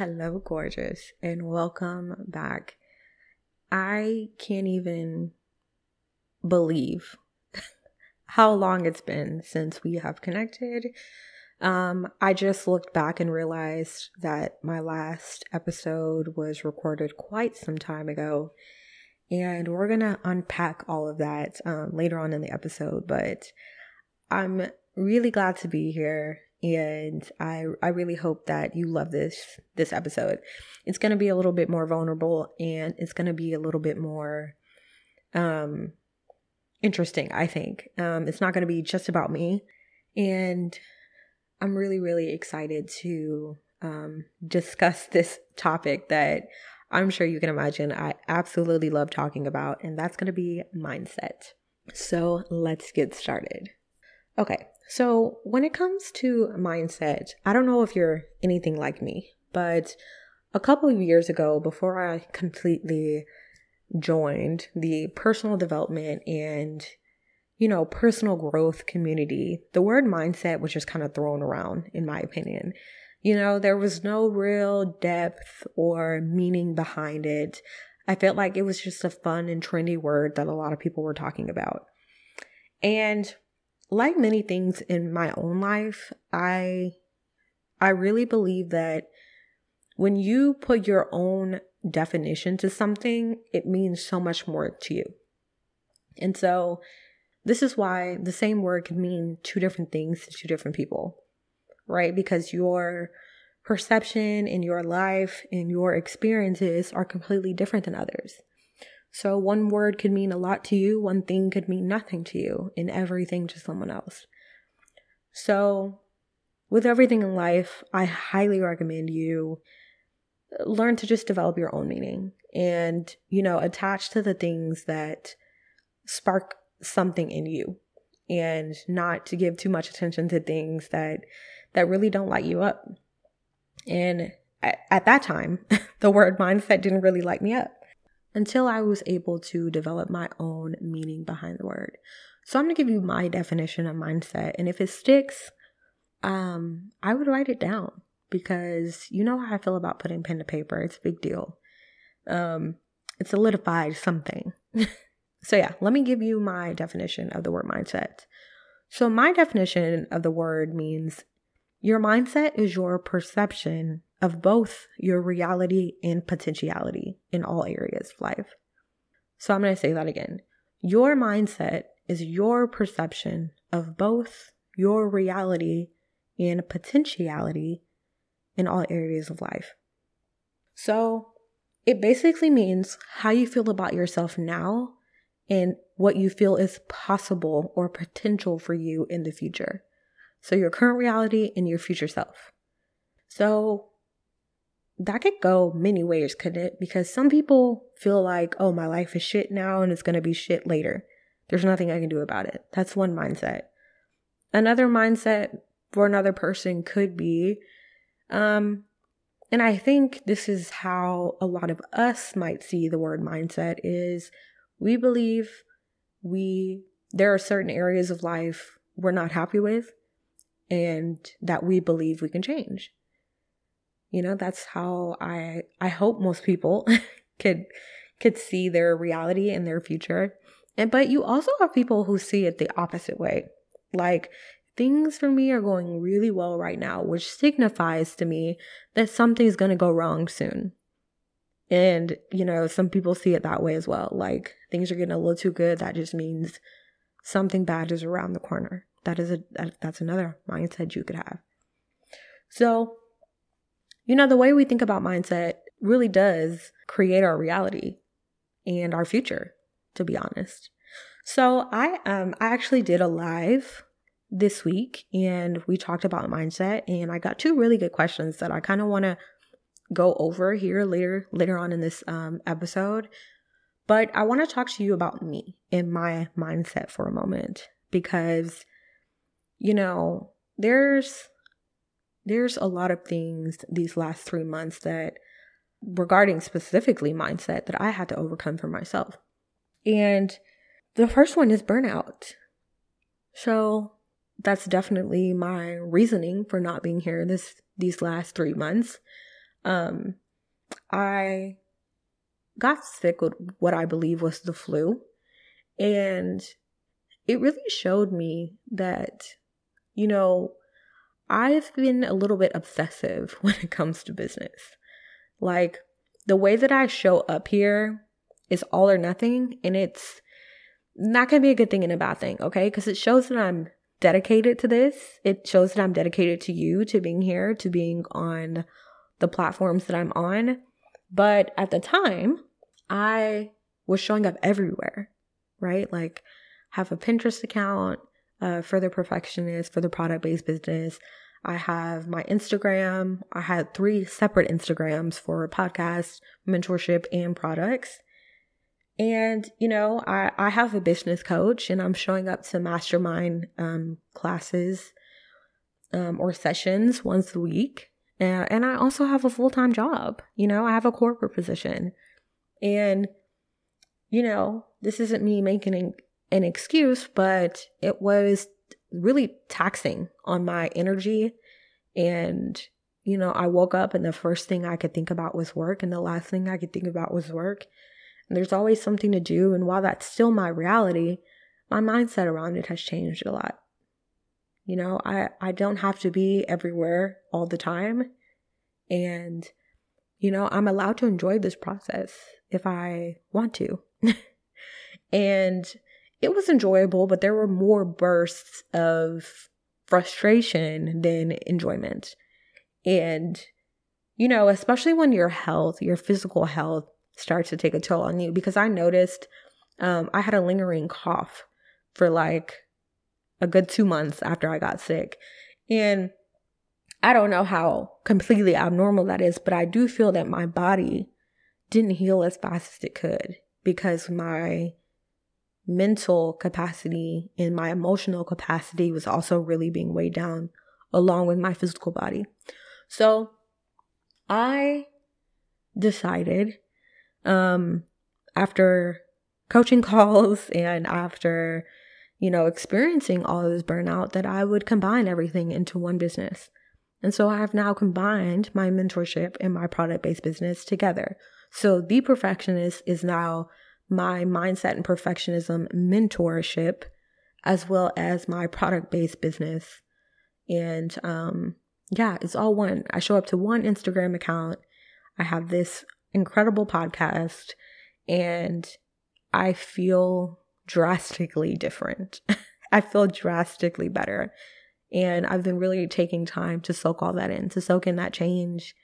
Hello, gorgeous, and welcome back. I can't even believe how long it's been since we have connected. Um, I just looked back and realized that my last episode was recorded quite some time ago, and we're gonna unpack all of that um, later on in the episode. But I'm really glad to be here and I I really hope that you love this this episode. It's going to be a little bit more vulnerable and it's going to be a little bit more um interesting, I think. Um it's not going to be just about me and I'm really really excited to um discuss this topic that I'm sure you can imagine I absolutely love talking about and that's going to be mindset. So, let's get started. Okay, so, when it comes to mindset, I don't know if you're anything like me, but a couple of years ago, before I completely joined the personal development and you know, personal growth community, the word mindset was just kind of thrown around, in my opinion. You know, there was no real depth or meaning behind it. I felt like it was just a fun and trendy word that a lot of people were talking about. And like many things in my own life, I I really believe that when you put your own definition to something, it means so much more to you. And so this is why the same word can mean two different things to two different people, right? Because your perception in your life and your experiences are completely different than others. So one word could mean a lot to you, one thing could mean nothing to you, and everything to someone else. So, with everything in life, I highly recommend you learn to just develop your own meaning and, you know, attach to the things that spark something in you and not to give too much attention to things that that really don't light you up. And at, at that time, the word mindset didn't really light me up until I was able to develop my own meaning behind the word. So I'm going to give you my definition of mindset and if it sticks, um I would write it down because you know how I feel about putting pen to paper. It's a big deal. Um it solidifies something. so yeah, let me give you my definition of the word mindset. So my definition of the word means your mindset is your perception of both your reality and potentiality in all areas of life. So I'm going to say that again. Your mindset is your perception of both your reality and potentiality in all areas of life. So it basically means how you feel about yourself now and what you feel is possible or potential for you in the future. So your current reality and your future self. So that could go many ways, couldn't it? Because some people feel like, oh, my life is shit now and it's going to be shit later. There's nothing I can do about it. That's one mindset. Another mindset for another person could be, um, and I think this is how a lot of us might see the word mindset is we believe we there are certain areas of life we're not happy with and that we believe we can change. You know, that's how I I hope most people could could see their reality and their future. And but you also have people who see it the opposite way. Like things for me are going really well right now, which signifies to me that something's going to go wrong soon. And, you know, some people see it that way as well. Like things are getting a little too good. That just means something bad is around the corner. That is a that, that's another mindset you could have. So, you know, the way we think about mindset really does create our reality and our future, to be honest. So I um I actually did a live this week and we talked about mindset and I got two really good questions that I kind of want to go over here later later on in this um episode. But I want to talk to you about me and my mindset for a moment because you know, there's there's a lot of things these last three months that, regarding specifically mindset, that I had to overcome for myself. And the first one is burnout. So that's definitely my reasoning for not being here this these last three months. um, I got sick with what I believe was the flu. And it really showed me that, you know, I've been a little bit obsessive when it comes to business. Like the way that I show up here is all or nothing. And it's not to be a good thing and a bad thing, okay? Because it shows that I'm dedicated to this. It shows that I'm dedicated to you, to being here, to being on the platforms that I'm on. But at the time, I was showing up everywhere, right? Like, have a Pinterest account uh, for the perfectionist, for the product based business. I have my Instagram. I had three separate Instagrams for podcast, mentorship, and products. And, you know, I, I have a business coach and I'm showing up to mastermind um, classes um, or sessions once a week. And, and I also have a full time job. You know, I have a corporate position. And, you know, this isn't me making an, excuse, but it was really taxing on my energy. And, you know, I woke up and the first thing I could think about was work, and the last thing I could think about was work. And There's always something to do. And while that's still my reality, my mindset around it has changed a lot. You know, I, I don't have to be everywhere all the time. And, you know, I'm allowed to enjoy this process if I want to. and it was enjoyable, but there were more bursts of frustration than enjoyment. And, you know, especially when your health, your physical health starts to take a toll on you because I noticed um, I had a lingering cough for like a good two months after I got sick. And I don't know how completely abnormal that is, but I do feel that my body didn't heal as fast as it could because my mental capacity and my emotional capacity was also really being weighed down along with my physical body. So I decided um, after coaching calls and after, you know, experiencing all this burnout, that I would combine everything into one business. And so I have now combined my mentorship and my product based business together. So the perfectionist is now my mindset and perfectionism mentorship, as well as my product based business. And um, yeah, it's all one. I show up to one Instagram account. I have this incredible podcast and I feel drastically different. I feel drastically better. And I've been really taking time to soak all that in, to soak in that change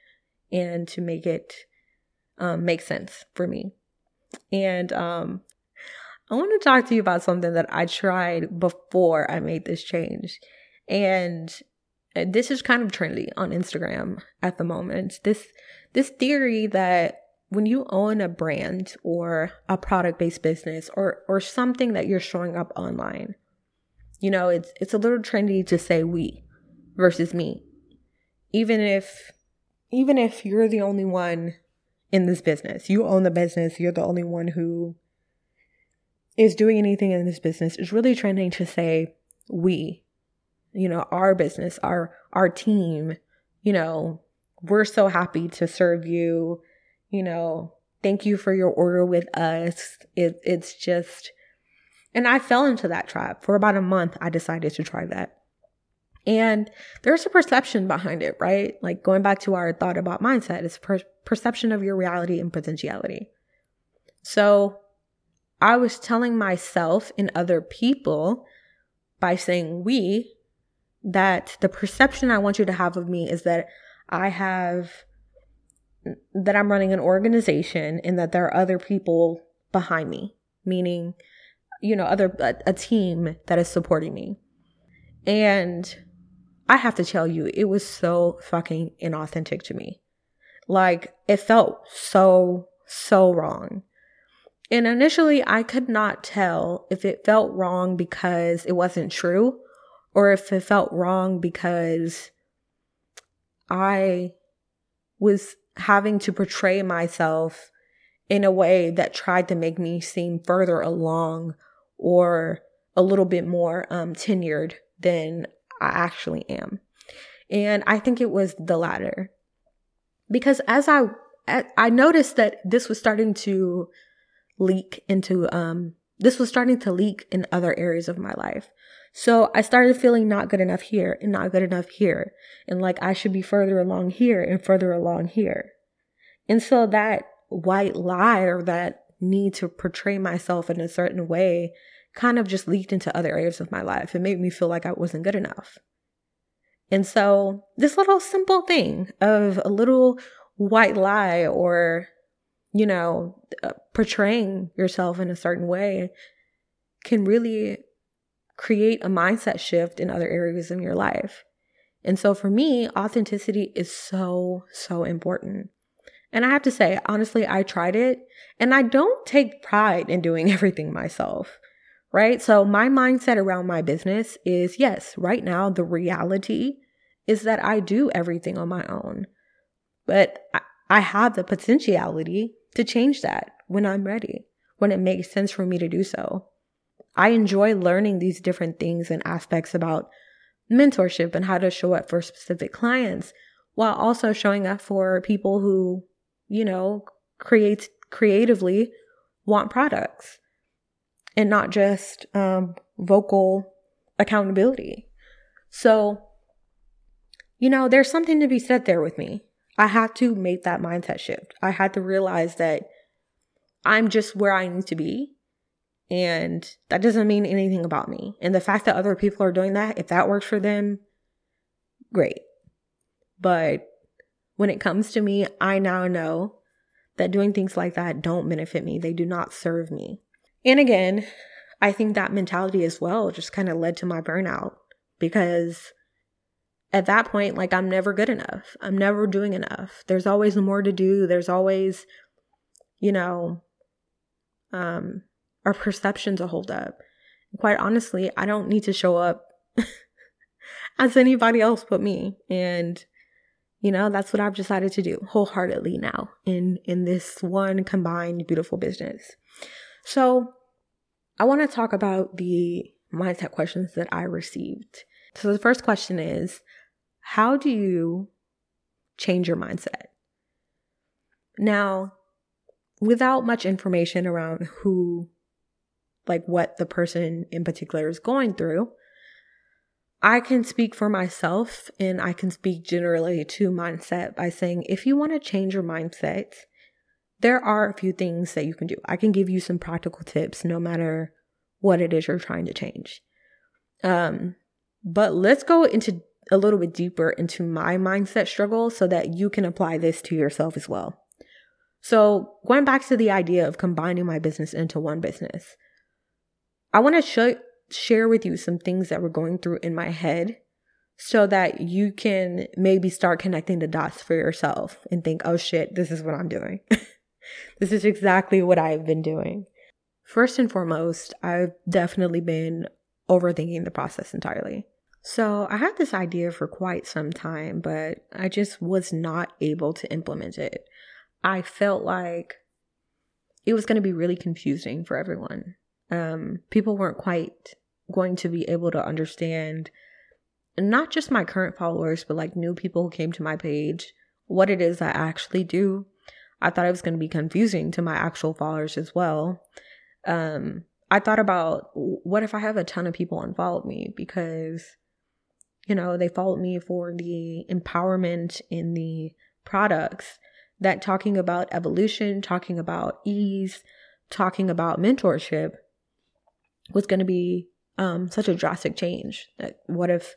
and to make it um, make sense for me. And um, I want to talk to you about something that I tried before I made this change. And uh, this is kind of trendy on Instagram at the moment. This this theory that when you own a brand or a product based business or or something that you're showing up online, you know, it's it's a little trendy to say we versus me. Even if even if you're the only one in this business, you own the business, you're the only one who is doing anything in this business, it's really trending to say we you know, our business, our our team, you know, we're so happy to serve you, you know, thank you for your order with us. It, it's just, and I fell into that trap for about a month. I decided to try that. And there's a perception behind it, right? Like going back to our thought about mindset, it's per- perception of your reality and potentiality. So I was telling myself and other people by saying we that the perception I want you to have of me is that I have that I'm running an organization and that there are other people behind me, meaning, you know, other a, a team that is supporting me. And I have to tell you, it was so fucking inauthentic to me. Like it felt so so wrong. And initially I could not tell if it felt wrong because it wasn't true or if it felt wrong because I was having to portray myself in a way that tried to make me seem further along or a little bit more um, tenured than I actually am. And I think it was the latter. because as I I noticed that this was starting to leak into um this was starting to leak in other areas of my life. So I started feeling not good enough here and not good enough here and like I should be further along here and further along here. And so that white lie or that need to portray myself in a certain way kind of just leaked into other areas of my life. It made me feel like I wasn't good enough. And so this little simple thing of a little white lie or, you know, uh, portraying yourself in a certain way can really create a mindset shift in other areas of your life. And so for me, authenticity is so, so important. And I have to say, honestly, I tried it and I don't take pride in doing everything myself, right? So my mindset around my business is yes, right now, the reality is that I do everything on my own, but I have the potentiality to change that when I'm ready, when it makes sense for me to do so. I enjoy learning these different things and aspects about mentorship and how to show up for specific clients while also showing up for people who, you know, create creatively want products and not just um, vocal accountability. So, you know, there's something to be said there with me. I had to make that mindset shift. I had to realize that I'm just where I need to be and that doesn't mean anything about me. And the fact that other people are doing that, if that works for them, great. But when it comes to me, I now know that doing things like that don't benefit me. They do not serve me. And again, I think that mentality as well just kind of led to my burnout because at that point, like I'm never good enough. I'm never doing enough. There's always more to do. There's always, you know, um, our perceptions will hold up. quite honestly, I don't need to show up as anybody else but me. And you know, that's what I've decided to do wholeheartedly now in in this one combined beautiful business. So, I want to talk about the mindset questions that I received. So the first question is, how do you change your mindset? Now, without much information around who like what the person in particular is going through. I can speak for myself and I can speak generally to mindset by saying if you want to change your mindset, there are a few things that you can do. I can give you some practical tips no matter what it is you're trying to change. Um, but let's go into a little bit deeper into my mindset struggle so that you can apply this to yourself as well. So, going back to the idea of combining my business into one business, I want to sh- share with you some things that were going through in my head so that you can maybe start connecting the dots for yourself and think, oh shit, this is what I'm doing. this is exactly what I've been doing. First and foremost, I've definitely been overthinking the process entirely. So I had this idea for quite some time, but I just was not able to implement it. I felt like it was going to be really confusing for everyone um, people weren't quite going to be able to understand not just my current followers, but like new people who came to my page, what it is I actually do. I thought it was going to be confusing to my actual followers as well. Um, I thought about what if I have a ton of people unfollow me because, you know, they followed me for the empowerment in the products that talking about evolution, talking about ease, talking about mentorship was going to be um, such a drastic change. That what if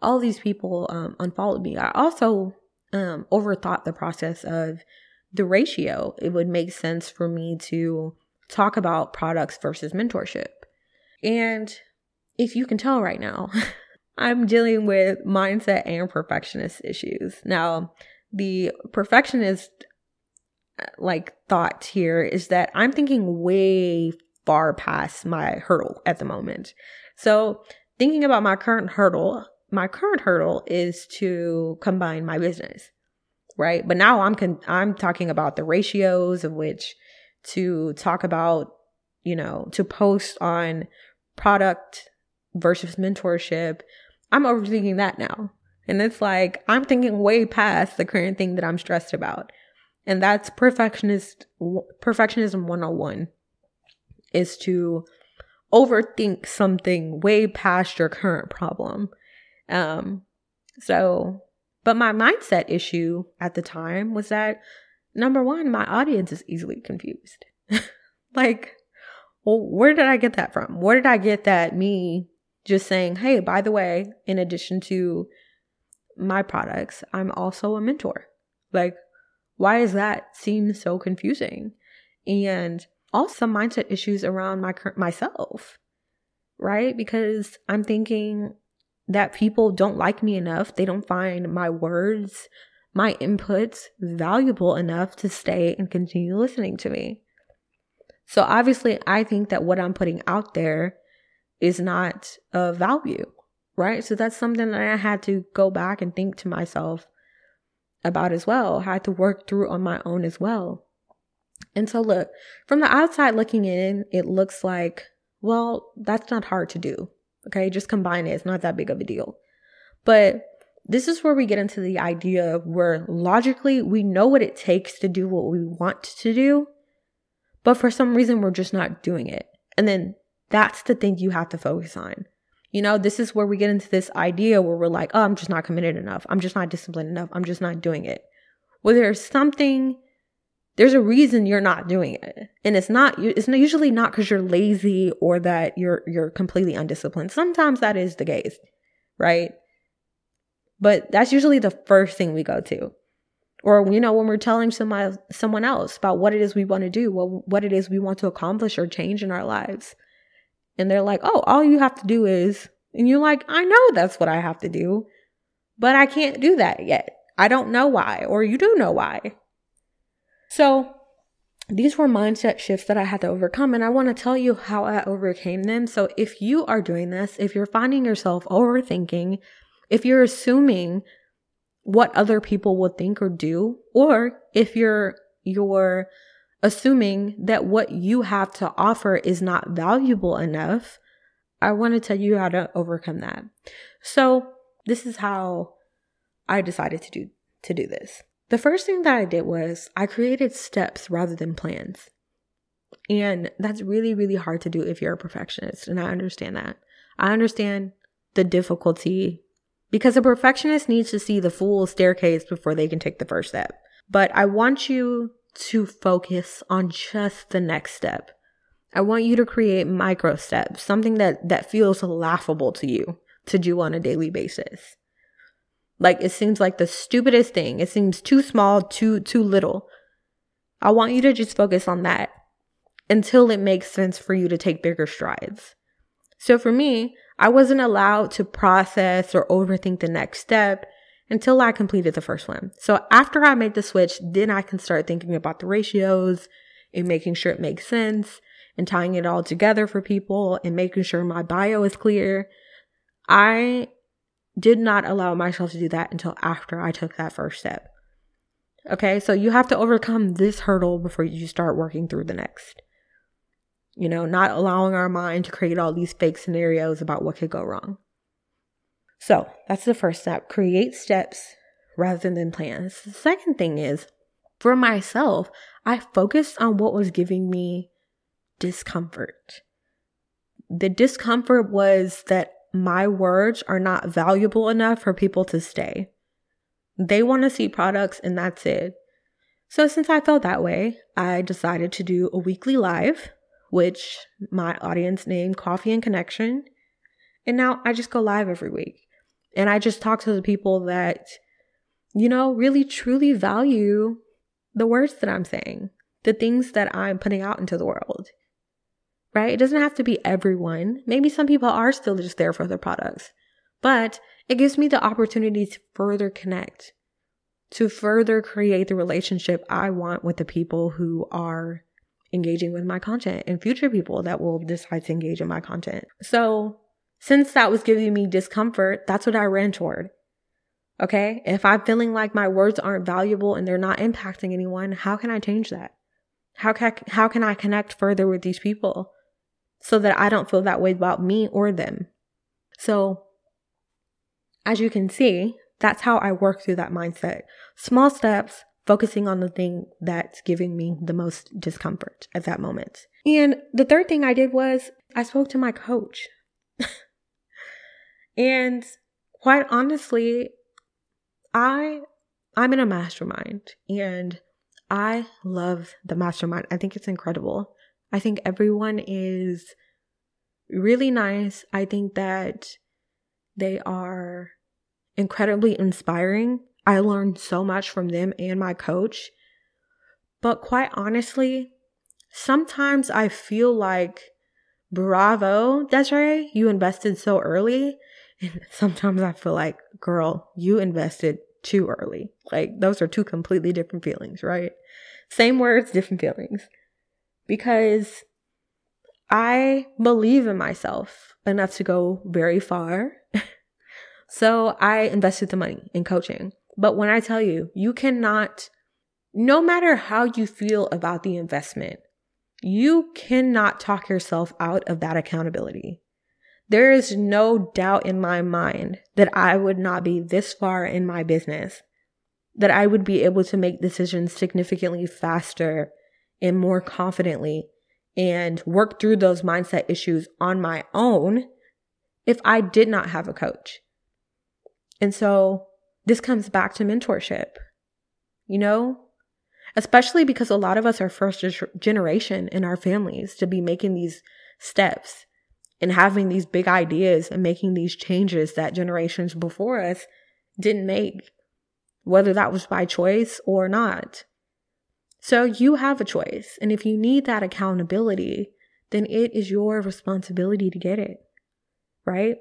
all these people um, unfollowed me? I also um, overthought the process of the ratio. It would make sense for me to talk about products versus mentorship. And if you can tell right now, I'm dealing with mindset and perfectionist issues. Now, the perfectionist uh, like thought here is that I'm thinking way far past my hurdle at the moment. So, thinking about my current hurdle, my current hurdle is to combine my business, right? But now I'm con- I'm talking about the ratios of which to talk about, you know, to post on product versus mentorship. I'm overthinking that now. And it's like, I'm thinking way past the current thing that I'm stressed about. And that's perfectionist, perfectionism 101 is to overthink something way past your current problem. Um, so, but my mindset issue at the time was that number one, my audience is easily confused. like, well, where did I get that from? Where did I get that me just saying, hey, by the way, in addition to my products, I'm also a mentor? Like, why does that seem so confusing? And also mindset issues around my myself, right? Because I'm thinking that people don't like me enough. They don't find my words, my inputs valuable enough to stay and continue listening to me. So obviously, I think that what I'm putting out there is not of value, right? So that's something that I had to go back and think to myself about as well. I had to work through on my own as well. And so, look, from the outside looking in, it looks like, well, that's not hard to do. Okay, just combine it. It's not that big of a deal. But this is where we get into the idea where logically we know what it takes to do what we want to do, but for some reason, we're just not doing it. And then that's the thing you have to focus on. You know, this is where we get into this idea where we're like, oh, I'm just not committed enough. I'm just not disciplined enough. I'm just not doing it. Well, there's something, there's a reason you're not doing it. And it's not, it's usually not because you're lazy or that you're, you're completely undisciplined. Sometimes that is the case, right? But that's usually the first thing we go to or you know when we're telling somebody someone else about what it is we want to do what what it is we want to accomplish or change in our lives and they're like oh all you have to do is and you're like i know that's what i have to do but i can't do that yet i don't know why or you do know why so these were mindset shifts that I had to overcome, and I want to tell you how I overcame them. So, if you are doing this, if you're finding yourself overthinking, if you're assuming what other people would think or do, or if you're you're assuming that what you have to offer is not valuable enough, I want to tell you how to overcome that. So, this is how I decided to do to do this. The first thing that I did was I created steps rather than plans. And that's really really hard to do if you're a perfectionist, and I understand that. I understand the difficulty because a perfectionist needs to see the full staircase before they can take the first step. But I want you to focus on just the next step. I want you to create micro steps, something that that feels laughable to you to do on a daily basis. Like it seems like the stupidest thing. It seems too small, too too little. I want you to just focus on that until it makes sense for you to take bigger strides. So for me, I wasn't allowed to process or overthink the next step until I completed the first one. So after I made the switch, then I can start thinking about the ratios and making sure it makes sense and tying it all together for people and making sure my bio is clear. I did not allow myself to do that until after I took that first step. Okay, so you have to overcome this hurdle before you start working through the next you know, not allowing our mind to create all these fake scenarios about what could go wrong. So that's the first step. Create steps rather than plans. The second thing is for myself, I focused on what was giving me discomfort. The discomfort was that my words are not valuable enough for people to stay. They want to see products and that's it. So, since I felt that way, I decided to do a weekly live which my audience named Coffee and Connection. And now I just go live every week. And I just talk to the people that, you know, really truly value the words that I'm saying, the things that I'm putting out into the world. Right? It doesn't have to be everyone. Maybe some people are still just there for their products, but it gives me the opportunity to further connect, to further create the relationship I want with the people who are engaging with my content and future people that will decide to engage in my content. So, since that was giving me discomfort, that's what I ran toward. Okay. If I'm feeling like my words aren't valuable and they're not impacting anyone, how can I change that? How can I, how can I connect further with these people so that I don't feel that way about me or them? So, as you can see, That's how I work through that mindset. Small steps, focusing on the thing that's giving me the most discomfort at that moment. And the third thing I did was I spoke to my coach. and quite honestly, I I'm in a mastermind and I love the mastermind. I think it's incredible. I think everyone is really nice. I think that they are incredibly inspiring. I learned so much from them and my coach. But quite honestly, sometimes I feel like, bravo, Desiree, you invested so early. And sometimes I feel like, girl, you invested too early. Like, those are two completely different feelings, right? Same words, different feelings. Because I believe in myself enough to go very far. so I invested the money in coaching. But when I tell you, you cannot, no matter how you feel about the investment, you cannot talk yourself out of that accountability. There is no doubt in my mind that I would not be this far in my business, that I would be able to make decisions significantly faster and more confidently and work through those mindset issues on my own if I did not have a coach. And so this comes back to mentorship, you know, especially because a lot of us are first generation in our families to be making these steps and having these big ideas and making these changes that generations before us didn't make, whether that was by choice or not. So you have a choice. And if you need that accountability, then it is your responsibility to get it. Right?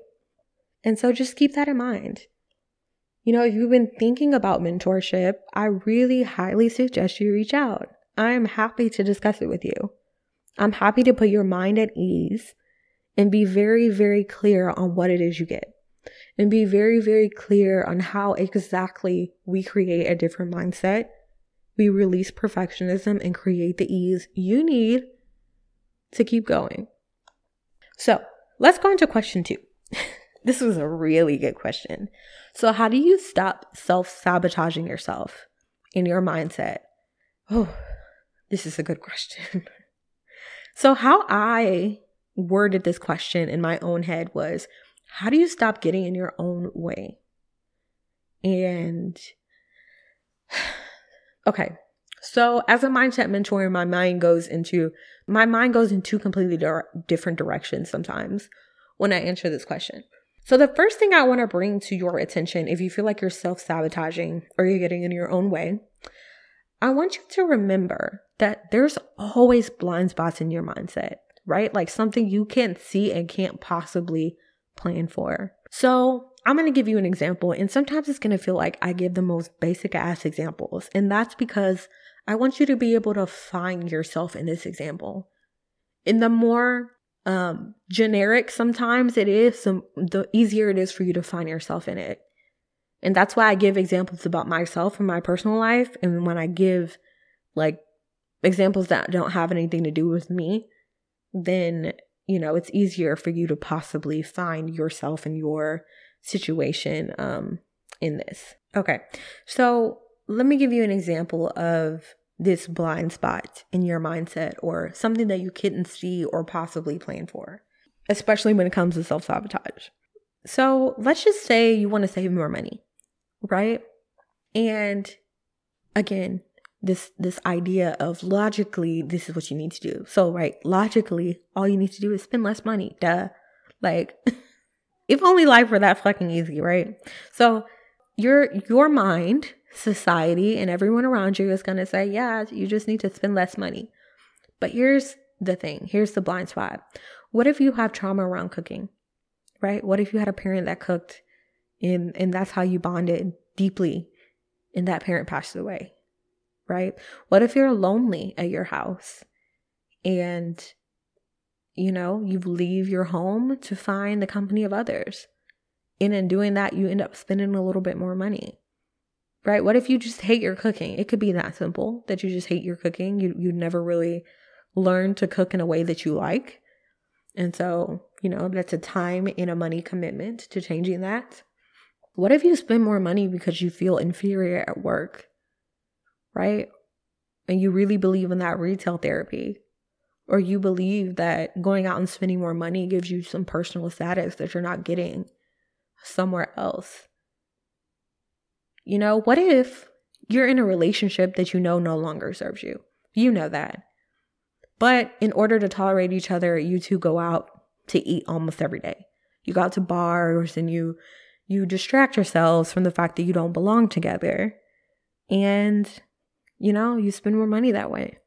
And so just keep that in mind. You know, if you've been thinking about mentorship, I really highly suggest you reach out. I am happy to discuss it with you. I'm happy to put your mind at ease and be very, very clear on what it is you get and be very, very clear on how exactly we create a different mindset we release perfectionism and create the ease you need to keep going. So let's go into question two. this was a really good question. So, how do you stop self sabotaging yourself in your mindset? Oh, this is a good question. so, how I worded this question in my own head was how do you stop getting in your own way? And Okay. So as a mindset mentor, my mind goes into my mind goes in two completely different directions sometimes when I answer this question. So the first thing I want to bring to your attention, if you feel like you're self-sabotaging or you're getting in your own way, I want you to remember that there's always blind spots in your mindset, right? Like something you can't see and can't possibly plan for. So I'm going to give you an example, and sometimes it's going to feel like I give the most basic ass examples. And that's because I want you to be able to find yourself in this example. In the more um, generic sometimes it is, the easier it is for you to find yourself in it. And that's why I give examples about myself and my personal life. And when I give like examples that don't have anything to do with me, then, you know, it's easier for you to possibly find yourself and your situation um, in this. Okay, so let me give you an example of this blind spot in your mindset or something that you couldn't see or possibly plan for, especially when it comes to self sabotage. So let's just say you want to save more money, right? And again, this this idea of logically this is what you need to do. So right, logically all you need to do is spend less money. Duh. Like If only life were that fucking easy, right? So your your mind, society, and everyone around you is gonna say, yeah, you just need to spend less money. But here's the thing, here's the blind spot. What if you have trauma around cooking? Right? What if you had a parent that cooked and and that's how you bonded deeply and that parent passed away? Right? What if you're lonely at your house and you know, you leave your home to find the company of others. And in doing that, you end up spending a little bit more money. Right? What if you just hate your cooking? It could be that simple that you just hate your cooking. You you never really learn to cook in a way that you like. And so, you know, that's a time and a money commitment to changing that. What if you spend more money because you feel inferior at work? Right? And you really believe in that retail therapy. Or you believe that going out and spending more money gives you some personal status that you're not getting somewhere else. You know, what if you're in a relationship that you know no longer serves you? You know that. But in order to tolerate each other, you two go out to eat almost every day. You go out to bars and you you distract yourselves from the fact that you don't belong together. And you know, you spend more money that way.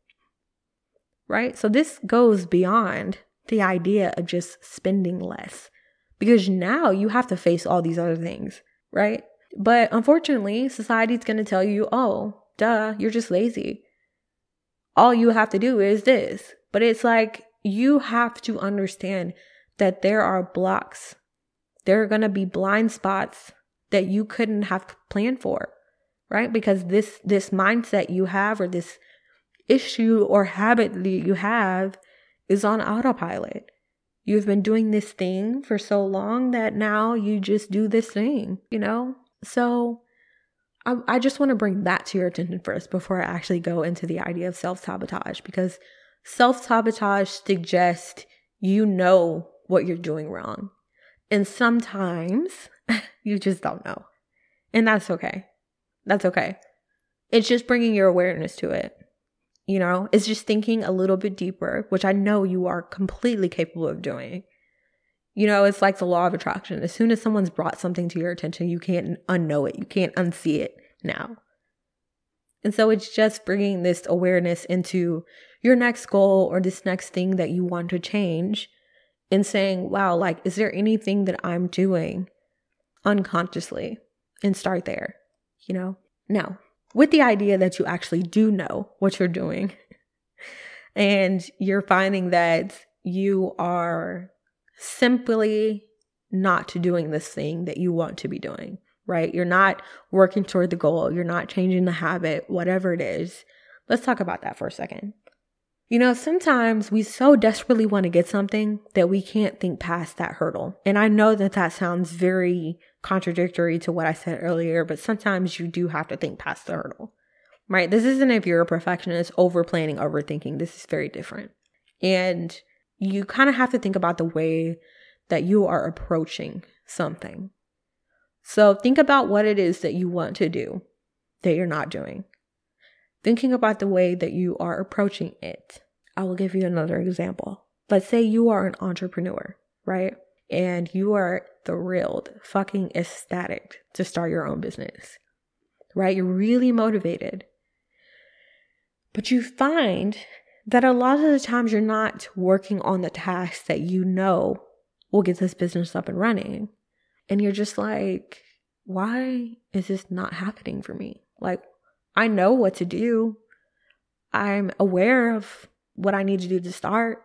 Right? So this goes beyond the idea of just spending less because now you have to face all these other things, right? But unfortunately, society's going to tell you, oh, duh, you're just lazy. All you have to do is this. But it's like you have to understand that there are blocks. There are going to be blind spots that you couldn't have planned for, right? Because this this mindset you have or this issue or habit that you have is on autopilot. You've been doing this thing for so long that now you just do this thing, you know? So I, I just want to bring that to your attention first before I actually go into the idea of self sabotage because self sabotage suggests you know what you're doing wrong. And sometimes you just don't know. And that's okay. That's okay. It's just bringing your awareness to it. You know, it's just thinking a little bit deeper, which I know you are completely capable of doing. You know, it's like the law of attraction. As soon as someone's brought something to your attention, you can't unknow it. You can't unsee it now. And so it's just bringing this awareness into your next goal or this next thing that you want to change and saying, wow, like, is there anything that I'm doing unconsciously? And start there, you know? Now, with the idea that you actually do know what you're doing and you're finding that you are simply not doing this thing that you want to be doing, right? You're not working toward the goal, you're not changing the habit, whatever it is. Let's talk about that for a second. You know, sometimes we so desperately want to get something that we can't think past that hurdle. And I know that that sounds very contradictory to what I said earlier, but sometimes you do have to think past the hurdle, right? This isn't if you're a perfectionist, over planning, overthinking. This is very different. And you kind of have to think about the way that you are approaching something. So think about what it is that you want to do that you're not doing. Thinking about the way that you are approaching it. I will give you another example. Let's say you are an entrepreneur, right? And you are thrilled, fucking ecstatic to start your own business, right? You're really motivated. But you find that a lot of the times you're not working on the tasks that you know will get this business up and running. And you're just like, why is this not happening for me? Like, I know what to do. I'm aware of what I need to do to start.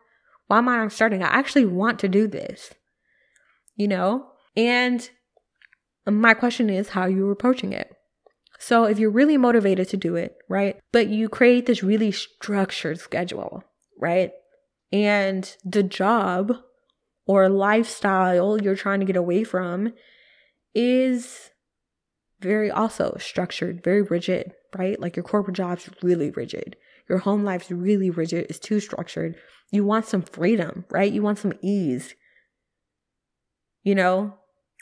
Why am I not starting? I actually want to do this, you know? And my question is how you're approaching it. So if you're really motivated to do it, right? But you create this really structured schedule, right? And the job or lifestyle you're trying to get away from is very also structured, very rigid, right? Like your corporate job's really rigid. Your home life's really rigid. It's too structured. You want some freedom, right? You want some ease. You know,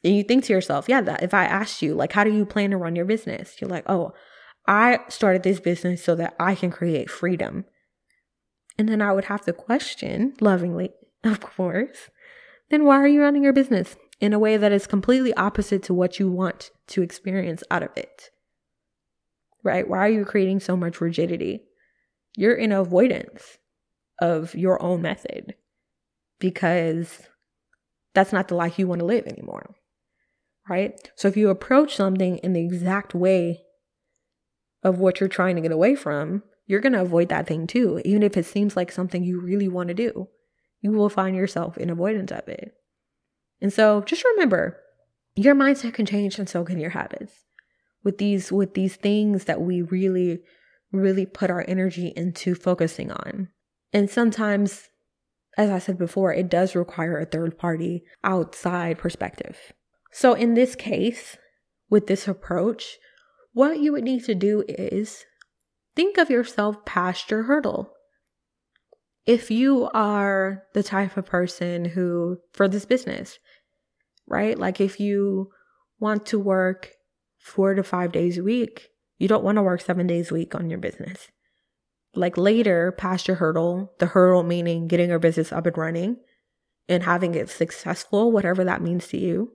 and you think to yourself, yeah, that if I asked you, like, how do you plan to run your business? You're like, oh, I started this business so that I can create freedom. And then I would have to question lovingly, of course, then why are you running your business in a way that is completely opposite to what you want to experience out of it? Right? Why are you creating so much rigidity? You're in avoidance of your own method because that's not the life you want to live anymore right? So if you approach something in the exact way of what you're trying to get away from, you're going to avoid that thing too. Even if it seems like something you really want to do, you will find yourself in avoidance of it. And so just remember, your mindset can change and so can your habits. With these with these things that we really really put our energy into focusing on. And sometimes as I said before, it does require a third party outside perspective. So in this case, with this approach, what you would need to do is think of yourself past your hurdle. If you are the type of person who, for this business, right? Like if you want to work four to five days a week, you don't want to work seven days a week on your business. Like later, past your hurdle, the hurdle meaning getting your business up and running and having it successful, whatever that means to you.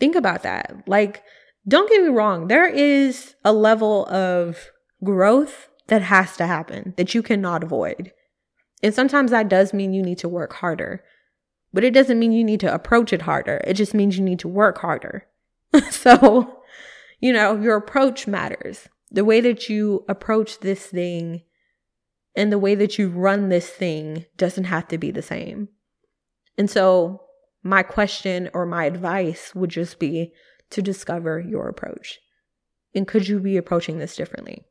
Think about that. Like, don't get me wrong, there is a level of growth that has to happen that you cannot avoid. And sometimes that does mean you need to work harder, but it doesn't mean you need to approach it harder. It just means you need to work harder. so, you know, your approach matters. The way that you approach this thing and the way that you run this thing doesn't have to be the same. And so, my question or my advice would just be to discover your approach. And could you be approaching this differently?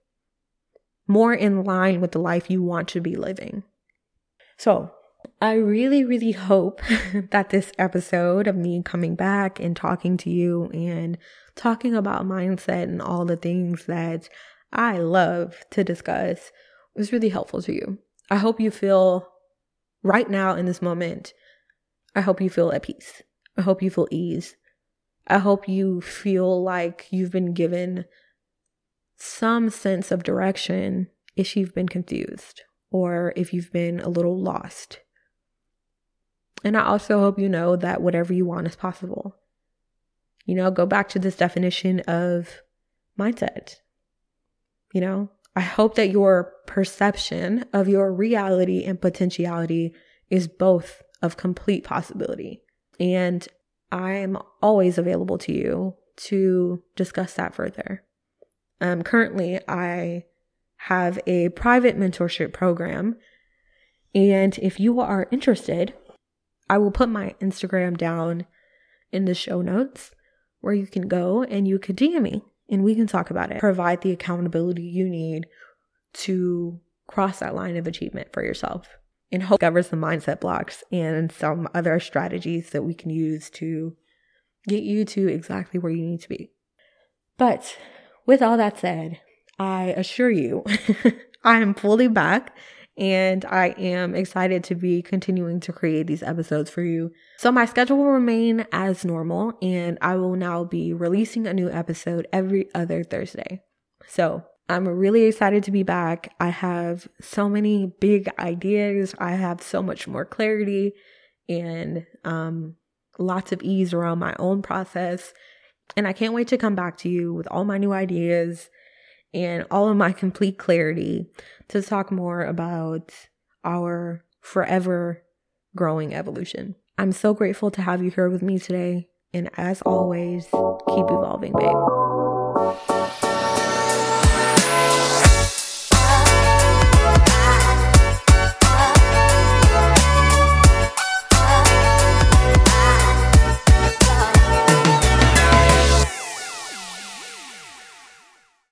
More in line with the life you want to be living. So, I really, really hope that this episode of me coming back and talking to you and talking about mindset and all the things that I love to discuss was really helpful to you. I hope you feel right now in this moment, I hope you feel at peace. I hope you feel ease. I hope you feel like you've been given some sense of direction if you've been confused or if you've been a little lost. And I also hope you know that whatever you want is possible. You know, go back to this definition of mindset. You know, I hope that your perception of your reality and potentiality is both of complete possibility. And I'm always available to you to discuss that further. Um, currently, I have a private mentorship program. And if you are interested, I will put my Instagram down in the show notes where you can go and you could DM me and we can talk about it. Provide the accountability you need to cross that line of achievement for yourself and hope covers the mindset blocks and some other strategies that we can use to get you to exactly where you need to be. But with all that said, I assure you, I am fully back and I am excited to be continuing to create these episodes for you. So, my schedule will remain as normal, and I will now be releasing a new episode every other Thursday. So, I'm really excited to be back. I have so many big ideas, I have so much more clarity and um, lots of ease around my own process. And I can't wait to come back to you with all my new ideas and all of my complete clarity to talk more about our forever growing evolution. I'm so grateful to have you here with me today. And as always, keep evolving, babe.